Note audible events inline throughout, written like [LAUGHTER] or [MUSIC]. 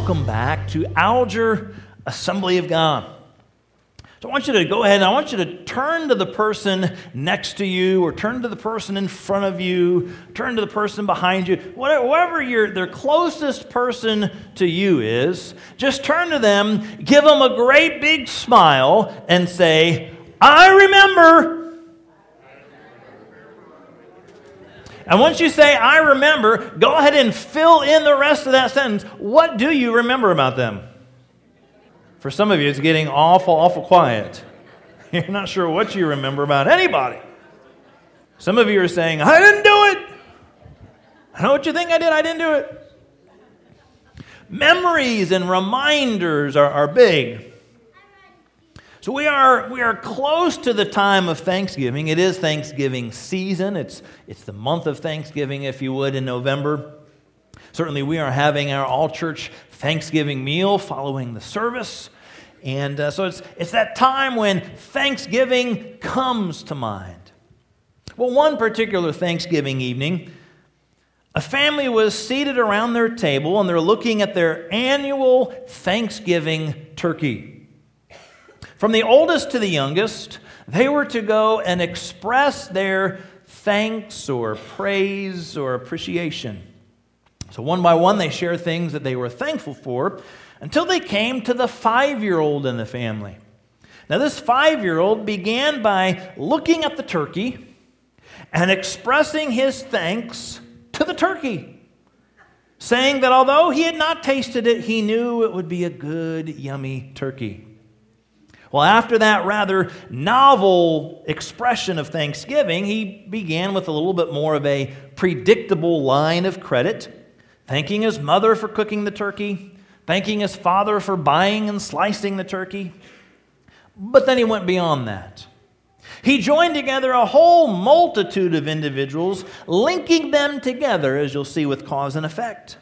welcome back to Alger Assembly of God. So I want you to go ahead and I want you to turn to the person next to you or turn to the person in front of you, turn to the person behind you, whatever your, their closest person to you is, just turn to them, give them a great big smile, and say, I remember. And once you say, I remember, go ahead and fill in the rest of that sentence. What do you remember about them? For some of you, it's getting awful, awful quiet. [LAUGHS] You're not sure what you remember about anybody. Some of you are saying, I didn't do it. I know what you think I did, I didn't do it. Memories and reminders are, are big. So we are, we are close to the time of Thanksgiving. It is Thanksgiving season. It's, it's the month of Thanksgiving, if you would, in November. Certainly, we are having our all church Thanksgiving meal following the service. And uh, so it's, it's that time when Thanksgiving comes to mind. Well, one particular Thanksgiving evening, a family was seated around their table and they're looking at their annual Thanksgiving turkey. From the oldest to the youngest, they were to go and express their thanks or praise or appreciation. So, one by one, they share things that they were thankful for until they came to the five year old in the family. Now, this five year old began by looking at the turkey and expressing his thanks to the turkey, saying that although he had not tasted it, he knew it would be a good, yummy turkey. Well, after that rather novel expression of thanksgiving, he began with a little bit more of a predictable line of credit thanking his mother for cooking the turkey, thanking his father for buying and slicing the turkey. But then he went beyond that. He joined together a whole multitude of individuals, linking them together, as you'll see with cause and effect.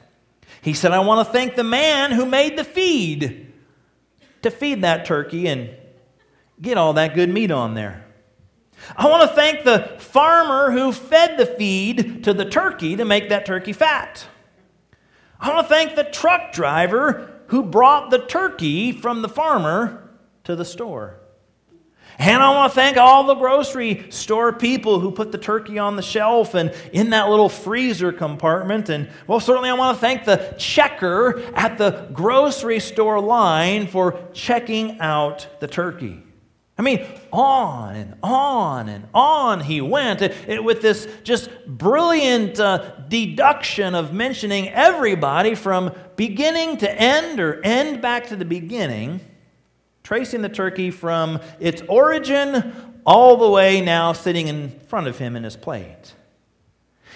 He said, I want to thank the man who made the feed to feed that turkey and get all that good meat on there. I want to thank the farmer who fed the feed to the turkey to make that turkey fat. I want to thank the truck driver who brought the turkey from the farmer to the store. And I want to thank all the grocery store people who put the turkey on the shelf and in that little freezer compartment. And well, certainly I want to thank the checker at the grocery store line for checking out the turkey. I mean, on and on and on he went it, it, with this just brilliant uh, deduction of mentioning everybody from beginning to end or end back to the beginning, tracing the turkey from its origin all the way now sitting in front of him in his plate.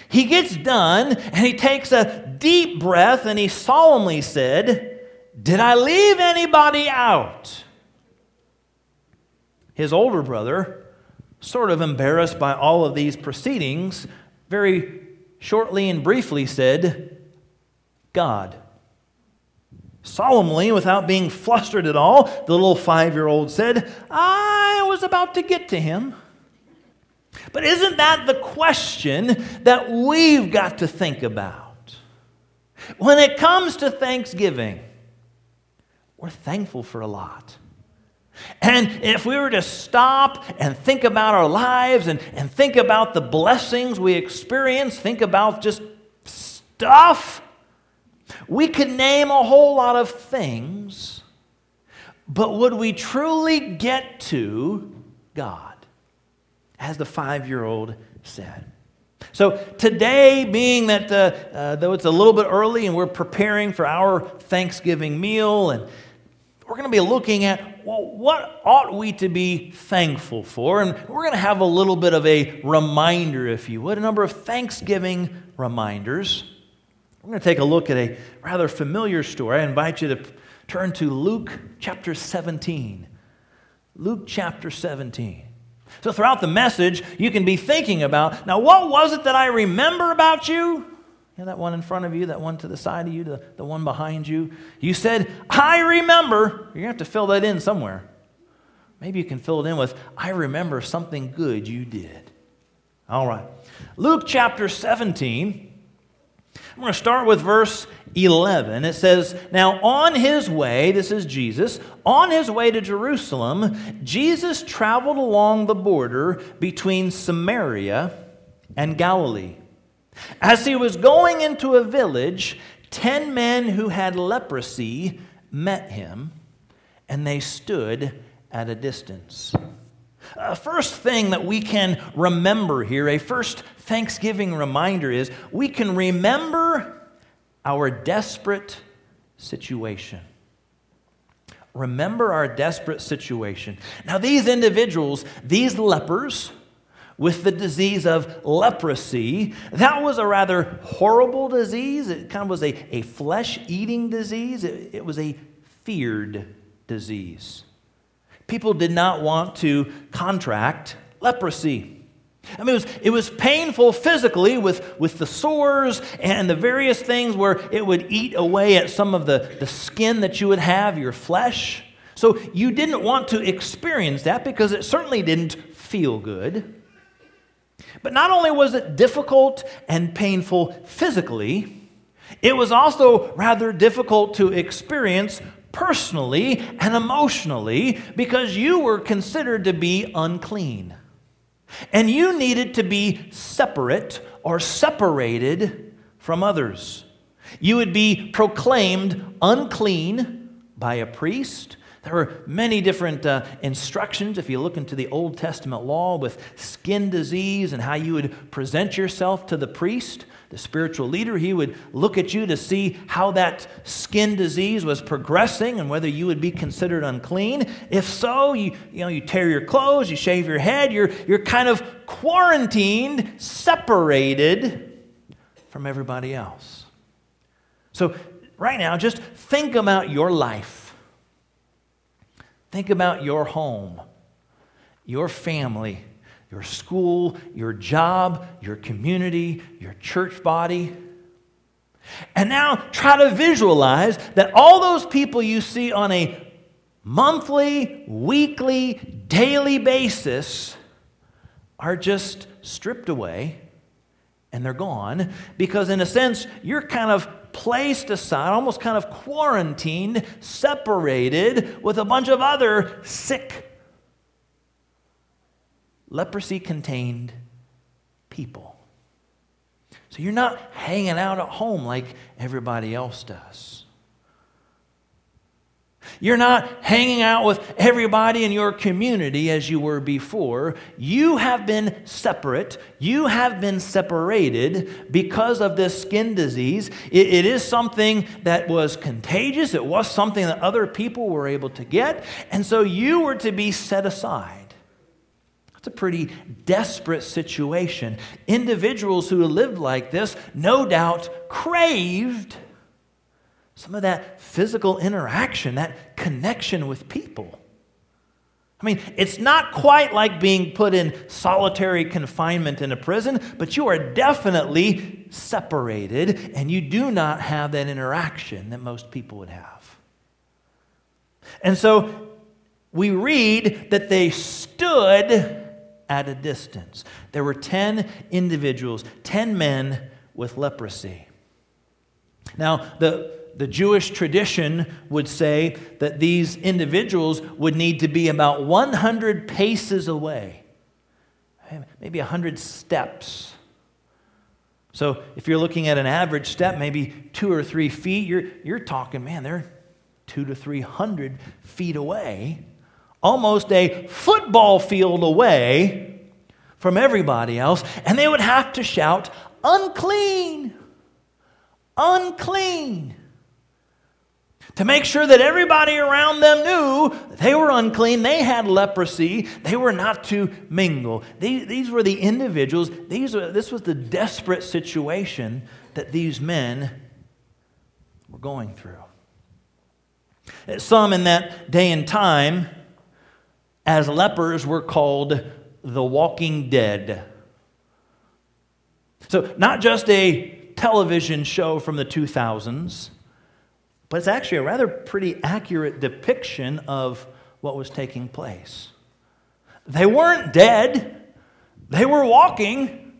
He gets done and he takes a deep breath and he solemnly said, Did I leave anybody out? His older brother, sort of embarrassed by all of these proceedings, very shortly and briefly said, God. Solemnly, without being flustered at all, the little five year old said, I was about to get to him. But isn't that the question that we've got to think about? When it comes to Thanksgiving, we're thankful for a lot. And if we were to stop and think about our lives and, and think about the blessings we experience, think about just stuff, we could name a whole lot of things, but would we truly get to God? As the five year old said. So, today, being that uh, uh, though it's a little bit early and we're preparing for our Thanksgiving meal and we're going to be looking at well, what ought we to be thankful for? And we're going to have a little bit of a reminder, if you would, a number of Thanksgiving reminders. We're going to take a look at a rather familiar story. I invite you to turn to Luke chapter 17. Luke chapter 17. So, throughout the message, you can be thinking about now, what was it that I remember about you? Yeah, that one in front of you, that one to the side of you, the, the one behind you. You said, I remember. You're going to have to fill that in somewhere. Maybe you can fill it in with, I remember something good you did. All right. Luke chapter 17. I'm going to start with verse 11. It says, Now on his way, this is Jesus, on his way to Jerusalem, Jesus traveled along the border between Samaria and Galilee. As he was going into a village, ten men who had leprosy met him, and they stood at a distance. A first thing that we can remember here, a first Thanksgiving reminder is we can remember our desperate situation. Remember our desperate situation. Now, these individuals, these lepers, with the disease of leprosy. That was a rather horrible disease. It kind of was a, a flesh eating disease, it, it was a feared disease. People did not want to contract leprosy. I mean, it was, it was painful physically with, with the sores and the various things where it would eat away at some of the, the skin that you would have, your flesh. So you didn't want to experience that because it certainly didn't feel good. But not only was it difficult and painful physically, it was also rather difficult to experience personally and emotionally because you were considered to be unclean. And you needed to be separate or separated from others. You would be proclaimed unclean by a priest there were many different uh, instructions if you look into the Old Testament law with skin disease and how you would present yourself to the priest, the spiritual leader. He would look at you to see how that skin disease was progressing and whether you would be considered unclean. If so, you, you, know, you tear your clothes, you shave your head, you're, you're kind of quarantined, separated from everybody else. So, right now, just think about your life Think about your home, your family, your school, your job, your community, your church body. And now try to visualize that all those people you see on a monthly, weekly, daily basis are just stripped away and they're gone because, in a sense, you're kind of placed aside, almost kind of quarantined, separated with a bunch of other sick, leprosy contained people. So you're not hanging out at home like everybody else does. You're not hanging out with everybody in your community as you were before. You have been separate. You have been separated because of this skin disease. it, it is something that was contagious, it was something that other people were able to get. And so you were to be set aside. It's a pretty desperate situation. Individuals who lived like this, no doubt, craved some of that physical interaction, that connection with people. I mean, it's not quite like being put in solitary confinement in a prison, but you are definitely separated and you do not have that interaction that most people would have. And so we read that they stood at a distance. There were 10 individuals, 10 men with leprosy. Now, the the Jewish tradition would say that these individuals would need to be about 100 paces away, maybe 100 steps. So if you're looking at an average step, maybe two or three feet, you're, you're talking, man, they're two to 300 feet away, almost a football field away from everybody else, and they would have to shout, unclean, unclean to make sure that everybody around them knew they were unclean, they had leprosy, they were not to mingle. These, these were the individuals, these were, this was the desperate situation that these men were going through. Some in that day and time, as lepers, were called the walking dead. So, not just a television show from the 2000s but it's actually a rather pretty accurate depiction of what was taking place. They weren't dead, they were walking,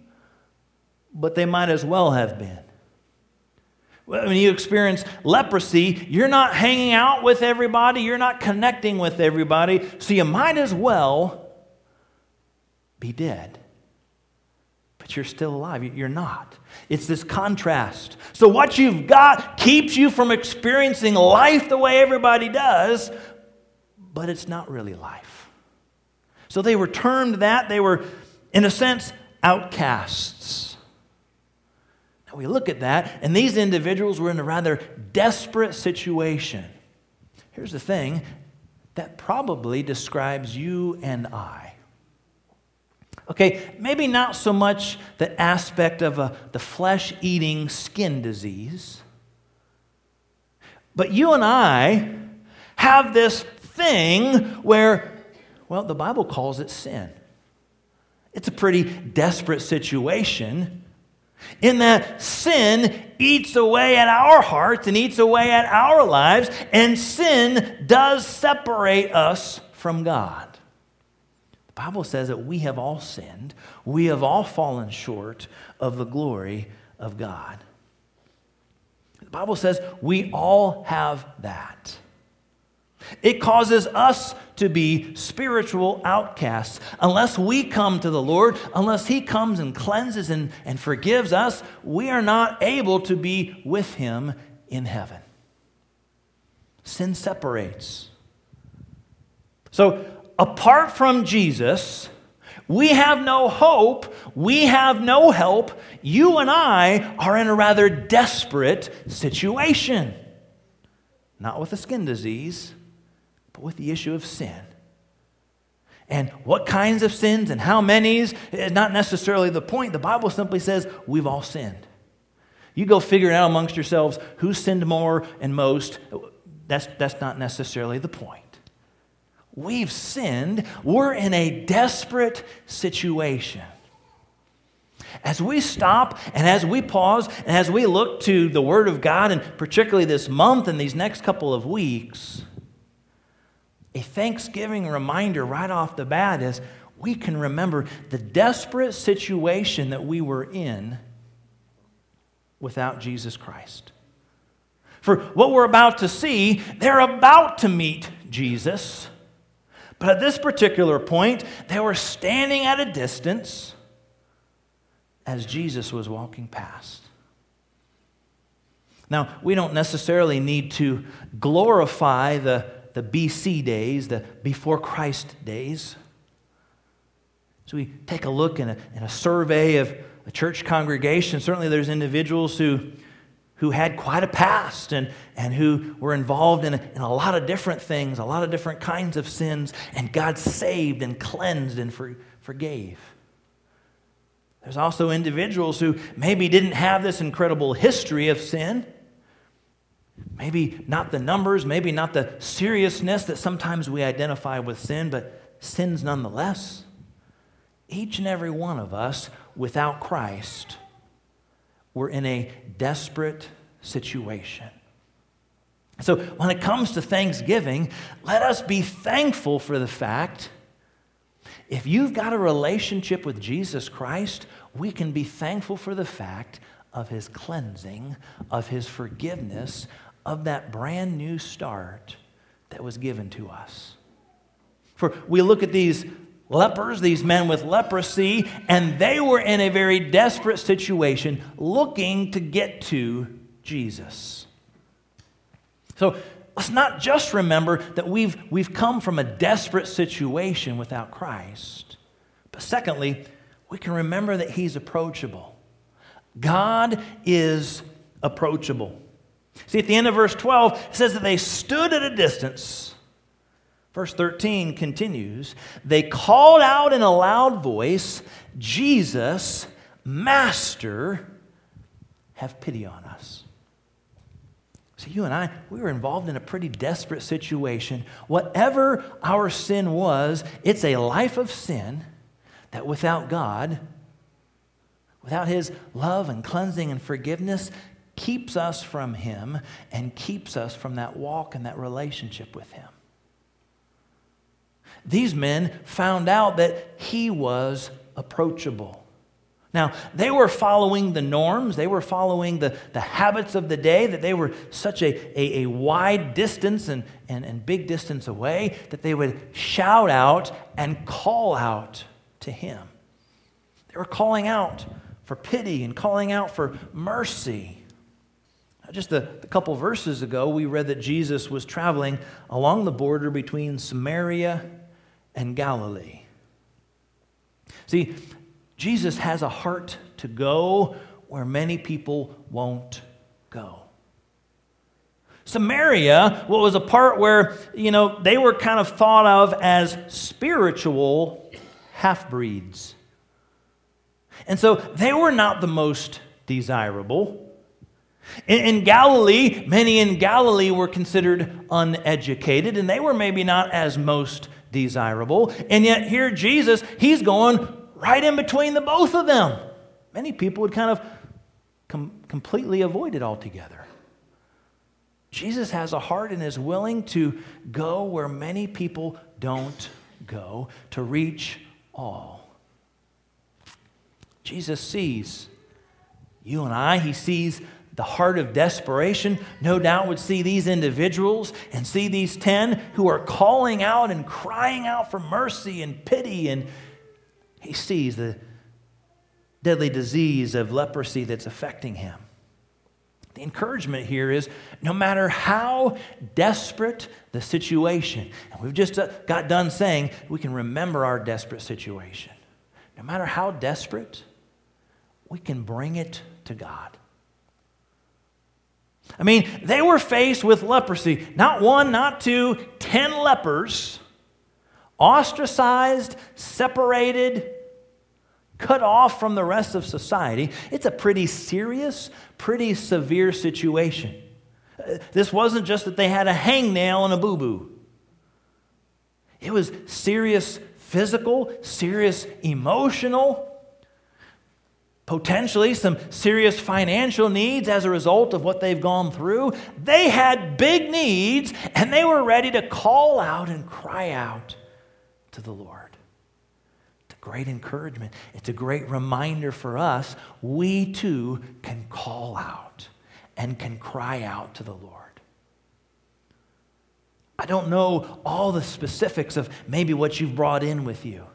but they might as well have been. When you experience leprosy, you're not hanging out with everybody, you're not connecting with everybody, so you might as well be dead. But you're still alive. You're not. It's this contrast. So, what you've got keeps you from experiencing life the way everybody does, but it's not really life. So, they were termed that. They were, in a sense, outcasts Now, we look at that, and these individuals were in a rather desperate situation. Here's the thing that probably describes you and I. Okay, maybe not so much the aspect of a, the flesh eating skin disease, but you and I have this thing where, well, the Bible calls it sin. It's a pretty desperate situation in that sin eats away at our hearts and eats away at our lives, and sin does separate us from God. The Bible says that we have all sinned, we have all fallen short of the glory of God. The Bible says we all have that. It causes us to be spiritual outcasts. Unless we come to the Lord, unless He comes and cleanses and, and forgives us, we are not able to be with Him in heaven. Sin separates. So, apart from Jesus, we have no hope. We have no help. You and I are in a rather desperate situation. Not with a skin disease but with the issue of sin. And what kinds of sins and how many's is not necessarily the point. The Bible simply says we've all sinned. You go figure it out amongst yourselves who sinned more and most. That's, that's not necessarily the point. We've sinned. We're in a desperate situation. As we stop and as we pause and as we look to the Word of God, and particularly this month and these next couple of weeks, a Thanksgiving reminder right off the bat is we can remember the desperate situation that we were in without Jesus Christ. For what we're about to see, they're about to meet Jesus. But at this particular point, they were standing at a distance as Jesus was walking past. Now, we don't necessarily need to glorify the the BC days, the before Christ days. So we take a look in a, in a survey of a church congregation. Certainly, there's individuals who, who had quite a past and, and who were involved in a, in a lot of different things, a lot of different kinds of sins, and God saved and cleansed and for, forgave. There's also individuals who maybe didn't have this incredible history of sin, Maybe not the numbers, maybe not the seriousness that sometimes we identify with sin, but sins nonetheless. Each and every one of us, without Christ, we're in a desperate situation. So, when it comes to Thanksgiving, let us be thankful for the fact if you've got a relationship with Jesus Christ, we can be thankful for the fact of his cleansing, of his forgiveness, of that brand new start that was given to us. For we look at these lepers, these men with leprosy, and they were in a very desperate situation looking to get to Jesus. So let's not just remember that we've, we've come from a desperate situation without Christ, but secondly, we can remember that He's approachable. God is approachable. See, at the end of verse 12, it says that they stood at a distance. Verse 13 continues They called out in a loud voice, Jesus, Master, have pity on us. See, you and I, we were involved in a pretty desperate situation. Whatever our sin was, it's a life of sin that without God, without His love and cleansing and forgiveness, keeps us from Him and keeps us from that walk and that relationship with Him. These men found out that He was approachable. Now, they were following the norms, they were following the, the habits of the day, that they were such a, a, a wide distance and, and, and big distance away that they would shout out and call out to him. They were calling out for pity and calling out for mercy. Just a, a couple verses ago, we read that Jesus was traveling along the border between Samaria and Galilee. See, Jesus has a heart to go where many people won't go. Samaria what was a part where, you know, they were kind of thought of as spiritual half breeds. And so they were not the most desirable. In, in, Galilee, many in Galilee were considered uneducated, and they were maybe not as most desirable. And yet, here Jesus, he's going right in between the both of them. Many people would kind of com- completely avoid it altogether. Jesus has a heart and is willing to go where many people don't go to reach all. Jesus sees you and I, he sees the heart of desperation, no doubt would see these individuals and see these 10 who are calling out and crying out for mercy and pity and he sees the deadly disease of leprosy that's affecting him. The encouragement here is no matter how desperate the situation, and we've just uh, got done saying we can remember our desperate situation. No matter how desperate, we can bring it to God. I mean, they were faced with leprosy. Not one, not two, ten lepers ostracized, separated, cut off from the rest of society. It's a pretty serious, pretty severe situation. This wasn't just that they had a hangnail and a boo boo, it was serious physical, serious emotional. Potentially some serious financial needs as a result of what they've gone through. They had big needs and they were ready to call out and cry out to the Lord. It's a great encouragement. It's a great reminder for us. We too can call out and can cry out to the Lord. I don't know all the specifics of maybe what you've brought in with you.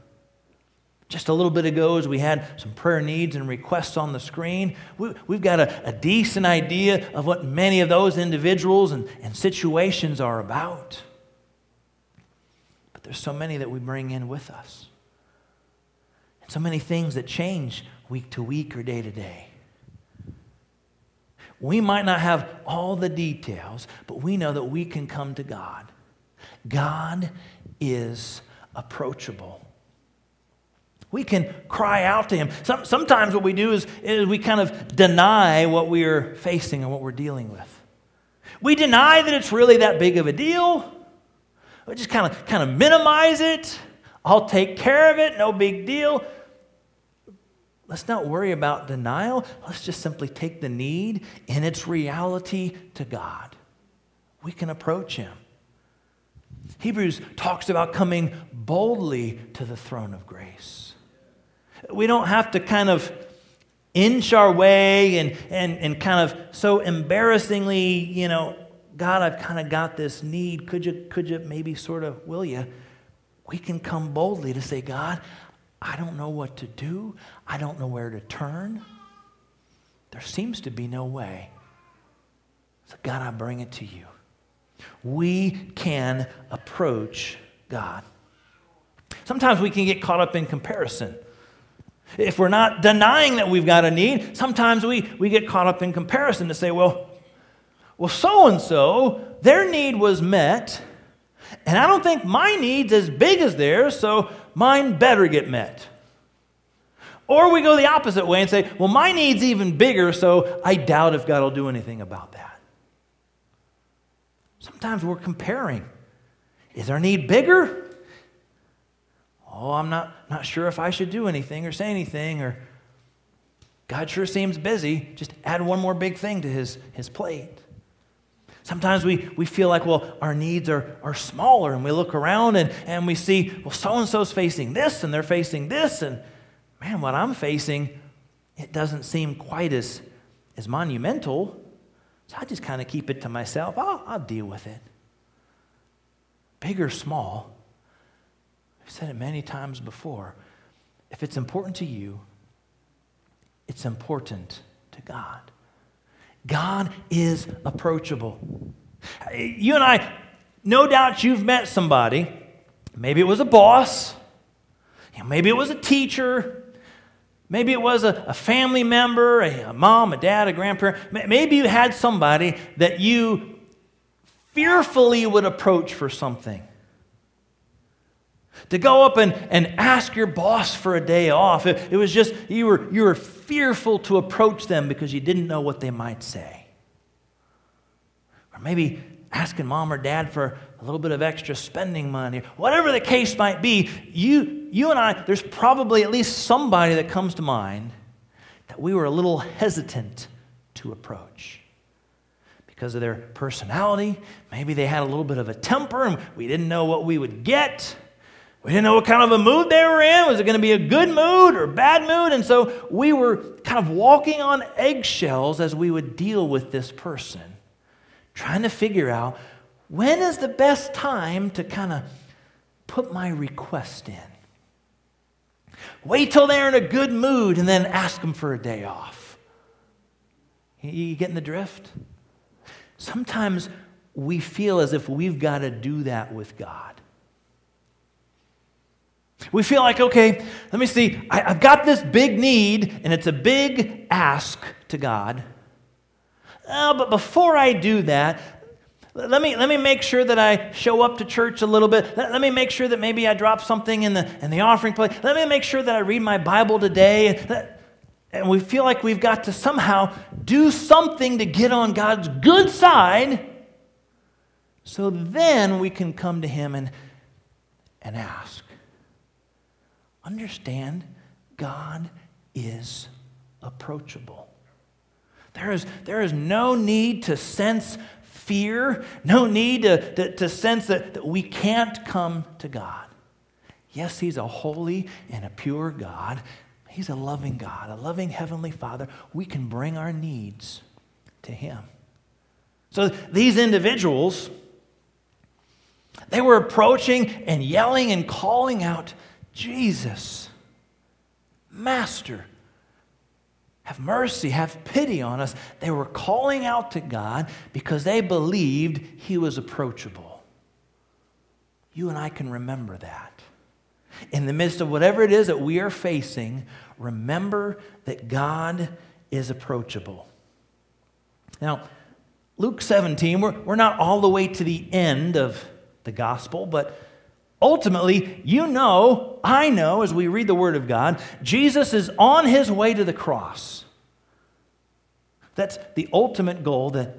Just a little bit ago, as we had some prayer needs and requests on the screen, we, have got a, a, decent idea of what many of those individuals and, and situations are about. But there's so many that we bring in with us. And so many things that change week to week or day to day. We might not have all the details, but we know that we can come to God. God is approachable. We can cry out to Him. Some, sometimes what we do is, is we kind of deny what we are facing and what we're dealing with. We deny that it's really that big of a deal. We just kind of kind of minimize it. I'll take care of it, no big deal. Let's not worry about denial. Let's just simply take the need in its reality to God. We can approach Him. Hebrews talks about coming boldly to the throne of grace. We don't have to kind of inch our way and, and, and kind of so embarrassingly, you know, God, I've kind of got this need. Could you, could you maybe sort of, will you? We can come boldly to say, God, I don't know what to do. I don't know where to turn. There seems to be no way. So, God, I bring it to you. We can approach God. Sometimes we can get caught up in comparison. If we're not denying that we've got a need, sometimes we, we get caught up in comparison to say, well, well, so and so, their need was met, and I don't think my need's as big as theirs, so mine better get met. Or we go the opposite way and say, well, my need's even bigger, so I doubt if God will do anything about that. Sometimes we're comparing. Is our need bigger? Oh, I'm not, not sure if I should do anything or say anything, or God sure seems busy. Just add one more big thing to his, his plate. Sometimes we, we feel like, well, our needs are, are smaller, and we look around and, and we see, well, so and so's facing this, and they're facing this, and man, what I'm facing, it doesn't seem quite as, as monumental. So I just kind of keep it to myself. I'll, I'll deal with it. Big or small, I've said it many times before. If it's important to you, it's important to God. God is approachable. You and I, no doubt you've met somebody. Maybe it was a boss, maybe it was a teacher, maybe it was a, a family member, a, a mom, a dad, a grandparent. Maybe you had somebody that you fearfully would approach for something. To go up and, and ask your boss for a day off. It, it was just, you were, you were fearful to approach them because you didn't know what they might say. Or maybe asking mom or dad for a little bit of extra spending money, whatever the case might be, you, you and I, there's probably at least somebody that comes to mind that we were a little hesitant to approach because of their personality. Maybe they had a little bit of a temper and we didn't know what we would get. We didn't know what kind of a mood they were in. Was it going to be a good mood or bad mood? And so we were kind of walking on eggshells as we would deal with this person, trying to figure out when is the best time to kind of put my request in. Wait till they're in a good mood and then ask them for a day off. You getting the drift? Sometimes we feel as if we've got to do that with God. We feel like, okay, let me see, I, have got this big need, and it's a big ask to God. Uh, but before I do that, let me, let me make sure that I show up to church a little bit. Let, let, me make sure that maybe I drop something in the, in the offering plate. Let me make sure that I read my Bible today. And we feel like we've got to somehow do something to get on God's good side so then we can come to Him and, and ask. Understand, God is approachable. There is, there is no need to sense fear, no need to, to, to sense that, that we can't come to God. Yes, He's a holy and a pure God. He's a loving God, a loving Heavenly Father. We can bring our needs to Him. So these individuals, they were approaching and yelling and calling out Jesus, Master, have mercy, have pity on us. They were calling out to God because they believed He was approachable. You and I can remember that. In the midst of whatever it is that we are facing, remember that God is approachable. Now, Luke 17, we're, we're not all the way to the end of the gospel, but Ultimately, you know, I know, as we read the Word of God, Jesus is on his way to the cross. That's the ultimate goal that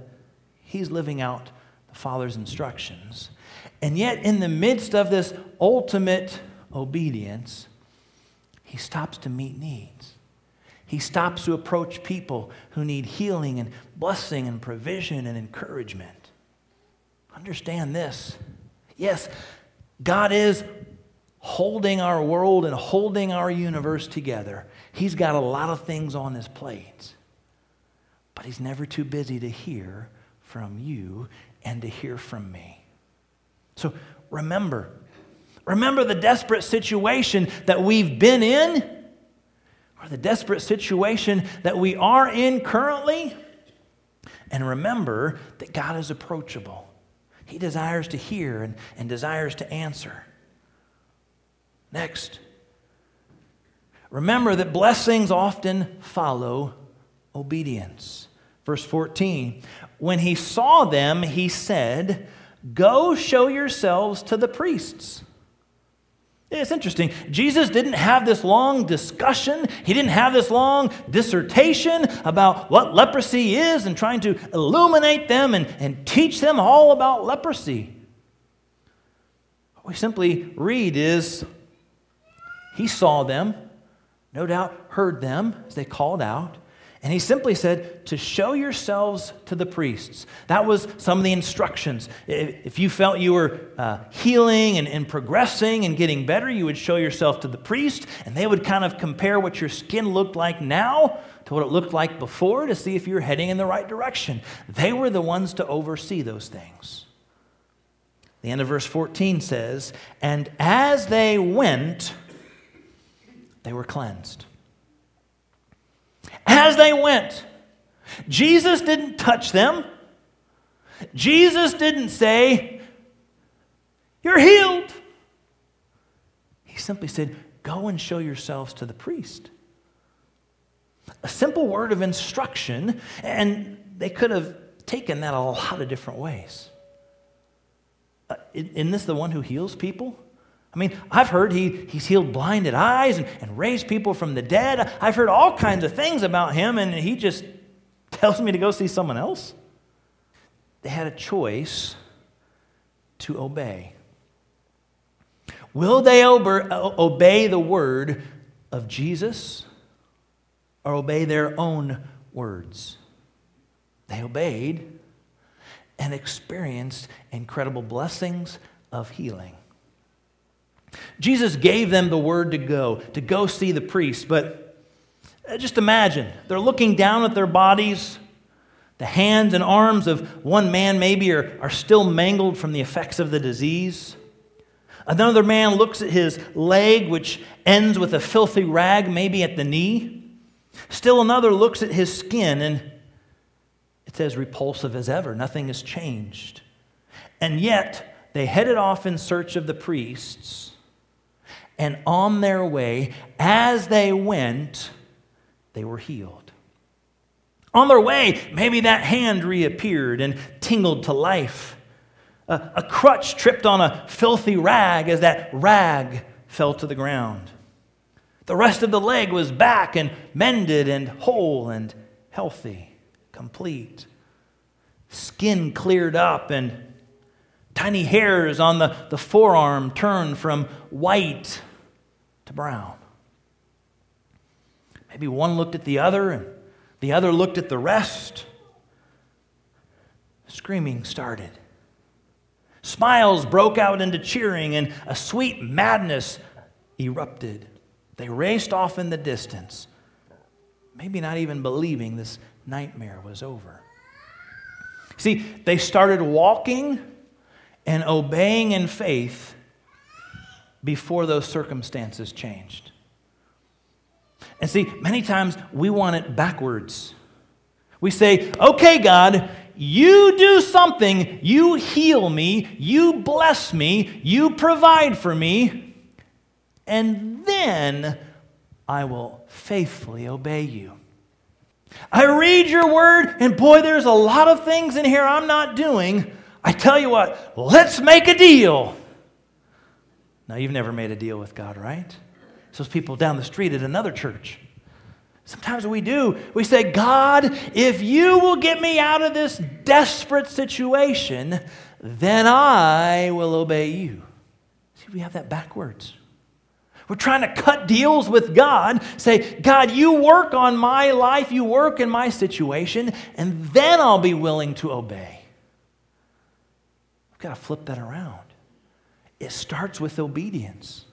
he's living out the Father's instructions. And yet, in the midst of this ultimate obedience, he stops to meet needs. He stops to approach people who need healing and blessing and provision and encouragement. Understand this. Yes, God is holding our world and holding our universe together. He's got a lot of things on his plate, but he's never too busy to hear from you and to hear from me. So remember, remember the desperate situation that we've been in, or the desperate situation that we are in currently, and remember that God is approachable. He desires to hear and, and desires to answer. Next, remember that blessings often follow obedience. Verse 14 When he saw them, he said, Go show yourselves to the priests. It's interesting. Jesus didn't have this long discussion. He didn't have this long dissertation about what leprosy is and trying to illuminate them and, and teach them all about leprosy. What we simply read is he saw them, no doubt heard them as they called out, and he simply said, to show yourselves to the priests. That was some of the instructions. If you felt you were uh, healing and, and progressing and getting better, you would show yourself to the priest, and they would kind of compare what your skin looked like now to what it looked like before to see if you're heading in the right direction. They were the ones to oversee those things. The end of verse 14 says, And as they went, they were cleansed. As they went, Jesus didn't touch them. Jesus didn't say, You're healed. He simply said, Go and show yourselves to the priest. A simple word of instruction, and they could have taken that a lot of different ways. Uh, isn't this the one who heals people? I mean, I've heard he, he's healed blinded eyes and, and raised people from the dead. I've heard all kinds of things about him, and he just [LAUGHS] tells me to go see someone else. They had a choice to obey. Will they obey the word of Jesus or obey their own words? They obeyed and experienced incredible blessings of healing. Jesus gave them the word to go, to go see the priest. But uh, just imagine, they're looking down at their bodies. The hands and arms of one man maybe are, are still mangled from the effects of the disease. Another man looks at his leg, which ends with a filthy rag, maybe at the knee. Still another looks at his skin, and it's as repulsive as ever. Nothing has changed. And yet, they headed off in search of the priests. And on their way, as they went, they were healed. On their way, maybe that hand reappeared and tingled to life. A, a crutch tripped on a filthy rag as that rag fell to the ground. The rest of the leg was back and mended and whole and healthy, complete. Skin cleared up and tiny hairs on the, the forearm turned from white to brown. Maybe one looked at the other and the other looked at the rest. Screaming started. Smiles broke out into cheering, and a sweet madness erupted. They raced off in the distance, maybe not even believing this nightmare was over. See, they started walking and obeying in faith before those circumstances changed. And see, many times we want it backwards. We say, okay, God, you do something, you heal me, you bless me, you provide for me, and then I will faithfully obey you. I read your word, and boy, there's a lot of things in here I'm not doing. I tell you what, let's make a deal. Now, you've never made a deal with God, right? It's those people down the street at another church. Sometimes we do. We say, God, if you will get me out of this desperate situation, then I will obey you. See, we have that backwards. We're trying to cut deals with God, say, God, you work on my life, you work in my situation, and then I'll be willing to obey. We've got to flip that around. It starts with obedience.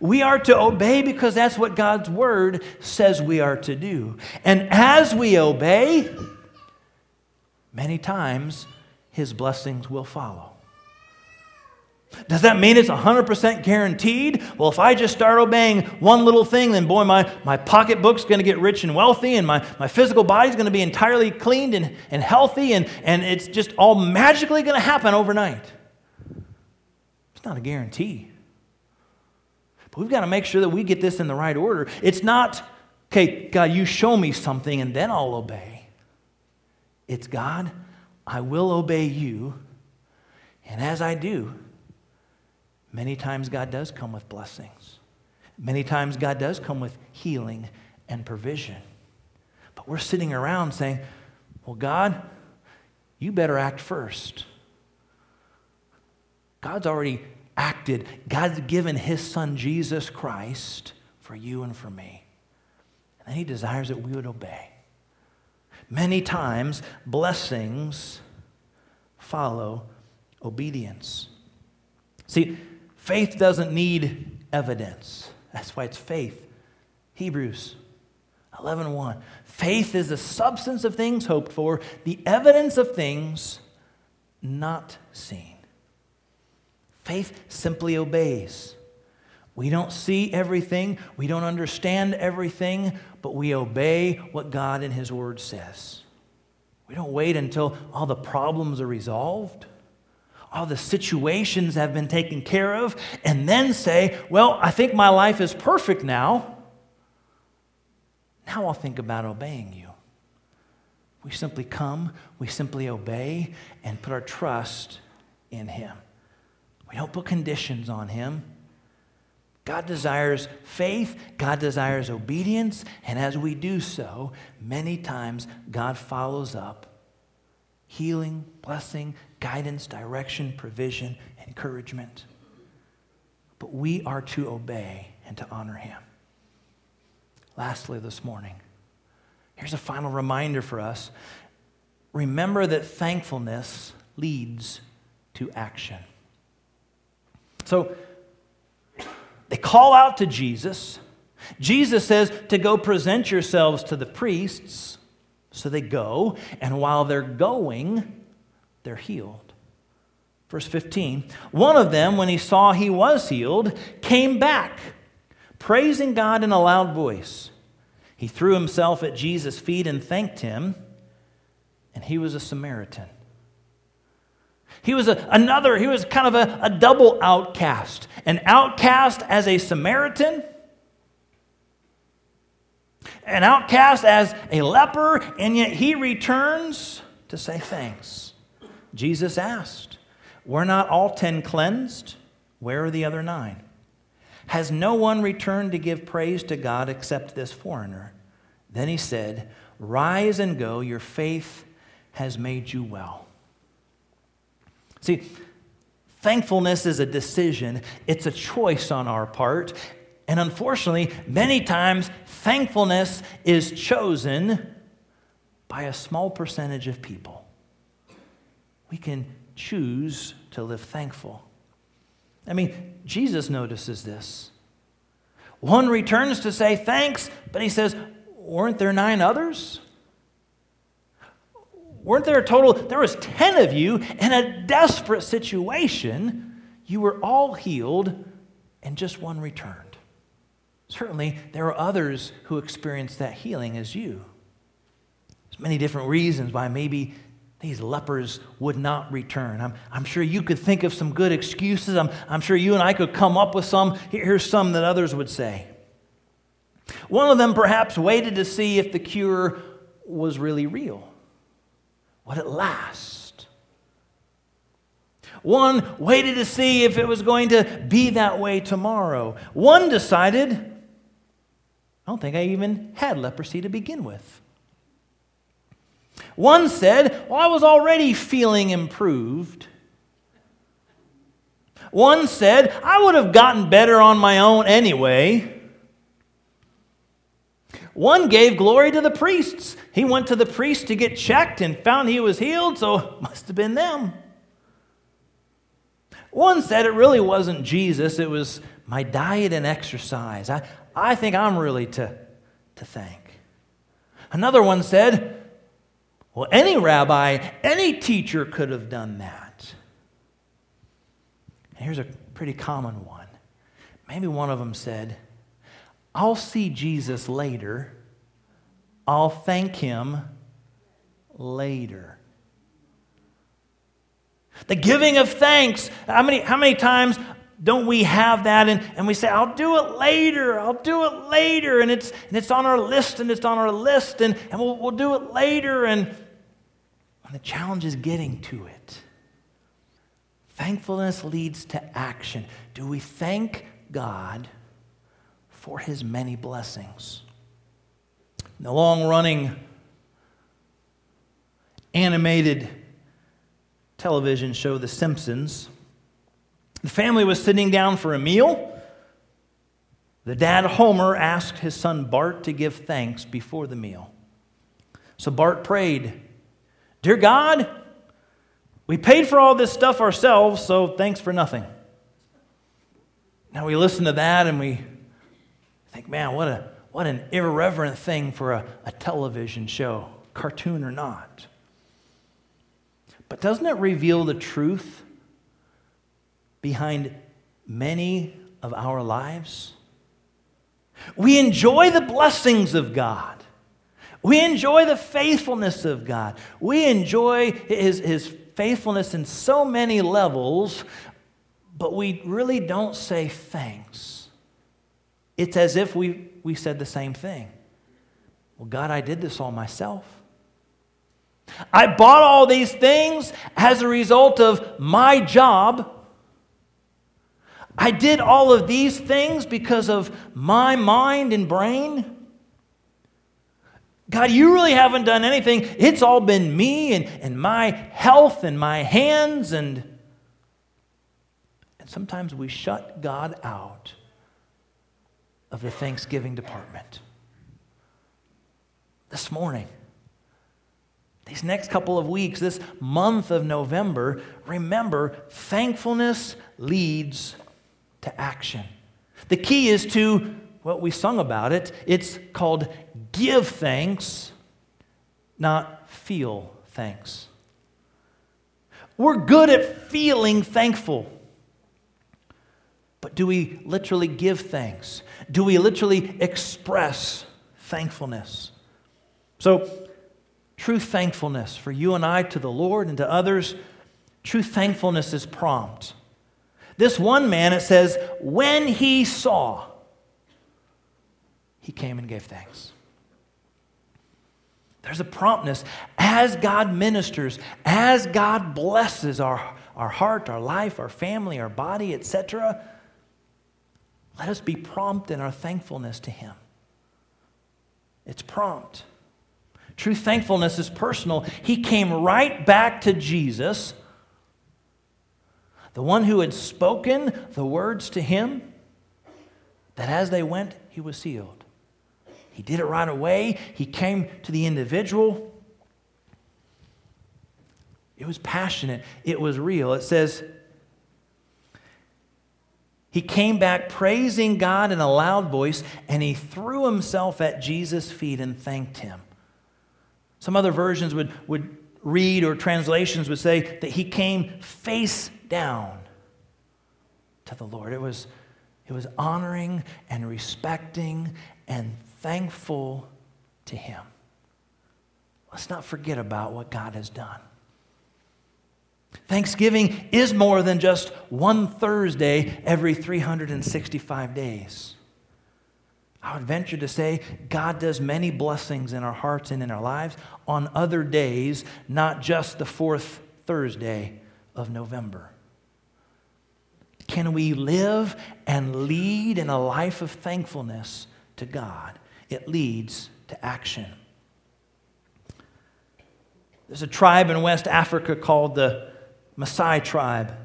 We are to obey because that's what God's word says we are to do. And as we obey, many times his blessings will follow. Does that mean it's 100% guaranteed? Well, if I just start obeying one little thing, then boy, my, my pocketbook's going to get rich and wealthy, and my, my physical body's going to be entirely cleaned and, and healthy, and, and it's just all magically going to happen overnight. It's not a guarantee. But we've got to make sure that we get this in the right order. It's not, okay, God, you show me something and then I'll obey. It's God, I will obey you. And as I do, many times God does come with blessings. Many times God does come with healing and provision. But we're sitting around saying, well, God, you better act first. God's already acted. God's given his son, Jesus Christ, for you and for me. And he desires that we would obey. Many times, blessings follow obedience. See, faith doesn't need evidence. That's why it's faith. Hebrews 11 1. Faith is the substance of things hoped for, the evidence of things not seen. Faith simply obeys. We don't see everything, we don't understand everything, but we obey what God in His Word says. We don't wait until all the problems are resolved, all the situations have been taken care of, and then say, Well, I think my life is perfect now. Now I'll think about obeying you. We simply come, we simply obey, and put our trust in Him. We don't put conditions on Him. God desires faith, God desires obedience, and as we do so, many times God follows up healing, blessing, guidance, direction, provision, encouragement. But we are to obey and to honor Him. Lastly, this morning, here's a final reminder for us. Remember that thankfulness leads to action. So they call out to Jesus. Jesus says to go present yourselves to the priests. So they go, and while they're going, they're healed. Verse 15 One of them, when he saw he was healed, came back praising God in a loud voice. He threw himself at Jesus' feet and thanked him, and he was a Samaritan. He was a, another, he was kind of a, a double outcast. An outcast as a Samaritan, an outcast as a leper, and yet he returns to say thanks. Jesus asked, Were not all ten cleansed? Where are the other nine? Has no one returned to give praise to God except this foreigner? Then he said, Rise and go, your faith has made you well. See, thankfulness is a decision, it's a choice on our part. And unfortunately, many times, thankfulness is chosen by a small percentage of people. We can choose to live thankful. I mean, Jesus notices this. One returns to say thanks, but he says, Weren't there nine others? Weren't there a total? There was 10 of you in a desperate situation. You were all healed, and just one returned. Certainly, there are others who experienced that healing as you. There's many different reasons why maybe these lepers would not return. I'm, I'm sure you could think of some good excuses. I'm, I'm sure you and I could come up with some. Here's some that others would say. One of them perhaps waited to see if the cure was really real. Would it last? One waited to see if it was going to be that way tomorrow. One decided, I don't think I even had leprosy to begin with. One said, Well, I was already feeling improved. One said, I would have gotten better on my own anyway. One gave glory to the priests. He went to the priest to get checked and found he was healed, so [LAUGHS] it must have been them. One said it really wasn't Jesus, it was my diet and exercise. I, I think I'm really to, to thank. Another one said, well, any rabbi, any teacher could have done that. And here's a pretty common one. Maybe one of them said, I'll see Jesus later. I'll thank him later. The giving of thanks. How many, how many times don't we have that and, and we say, I'll do it later, I'll do it later, and it's, and it's on our list and it's on our list, and, and we'll, we'll do it later. And and the challenge is getting to it. Thankfulness leads to action. Do we thank God for his many blessings? In the long running animated television show, The Simpsons, the family was sitting down for a meal. The dad, Homer, asked his son Bart to give thanks before the meal. So Bart prayed, Dear God, we paid for all this stuff ourselves, so thanks for nothing. Now we listen to that and we think, man, what a, what an irreverent thing for a, a television show, cartoon or not. But doesn't it reveal the truth behind many of our lives? We enjoy the blessings of God. We enjoy the faithfulness of God. We enjoy his, his faithfulness in so many levels, but we really don't say thanks. It's as if we, we said the same thing. Well, God, I did this all myself. I bought all these things as a result of my job. I did all of these things because of my mind and brain. God, you really haven't done anything. It's all been me and, and my health and my hands. And, and sometimes we shut God out of the Thanksgiving department. This morning, these next couple of weeks, this month of November, remember, thankfulness leads to action. The key is to what we sung about it. It's called give thanks, not feel thanks. We're good at feeling thankful. But do we literally give thanks? Do we literally express thankfulness? So, true thankfulness for you and I to the Lord and to others, true thankfulness is prompt. This one man, it says, when he saw, he came and gave thanks. There's a promptness as God ministers, as God blesses our, our heart, our life, our family, our body, etc. Let us be prompt in our thankfulness to Him. It's prompt. True thankfulness is personal. He came right back to Jesus, the one who had spoken the words to him, that as they went, he was sealed. He did it right away. He came to the individual. It was passionate, it was real. It says, he came back praising God in a loud voice, and he threw himself at Jesus' feet and thanked him. Some other versions would, would read, or translations would say that he came face down to the Lord. It was, it was honoring and respecting and thankful to Him. Let's not forget about what God has done. Thanksgiving is more than just one Thursday every 365 days. I would venture to say God does many blessings in our hearts and in our lives on other days, not just the fourth Thursday of November. Can we live and lead in a life of thankfulness to God? it leads to action. There's a tribe in West Africa called the Maasai tribe.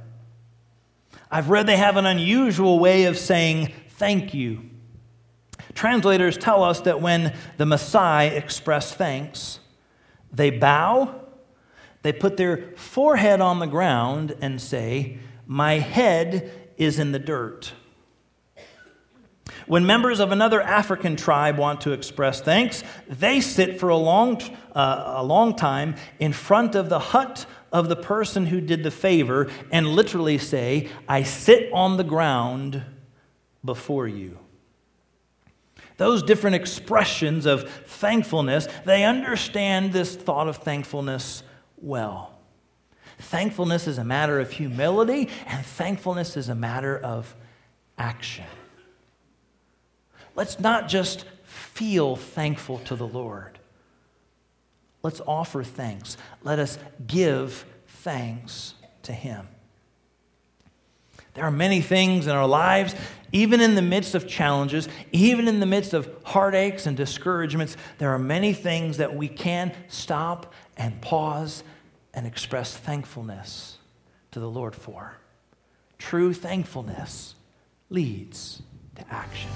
I've read they have an unusual way of saying thank you. Translators tell us that when the Maasai express thanks, they bow, they put their forehead on the ground and say, My head is in the dirt. When members of another African tribe want to express thanks, they sit for a long, uh, a long time in front of the hut of the person who did the favor and literally say, I sit on the ground before you. Those different expressions of thankfulness, they understand this thought of thankfulness well. Thankfulness is a matter of humility, and thankfulness is a matter of action. Let's not just feel thankful to the Lord. Let's offer thanks. Let us give thanks to Him. There are many things in our lives, even in the midst of challenges, even in the midst of heartaches and discouragements, there are many things that we can stop and pause and express thankfulness to the Lord for. True thankfulness leads to action.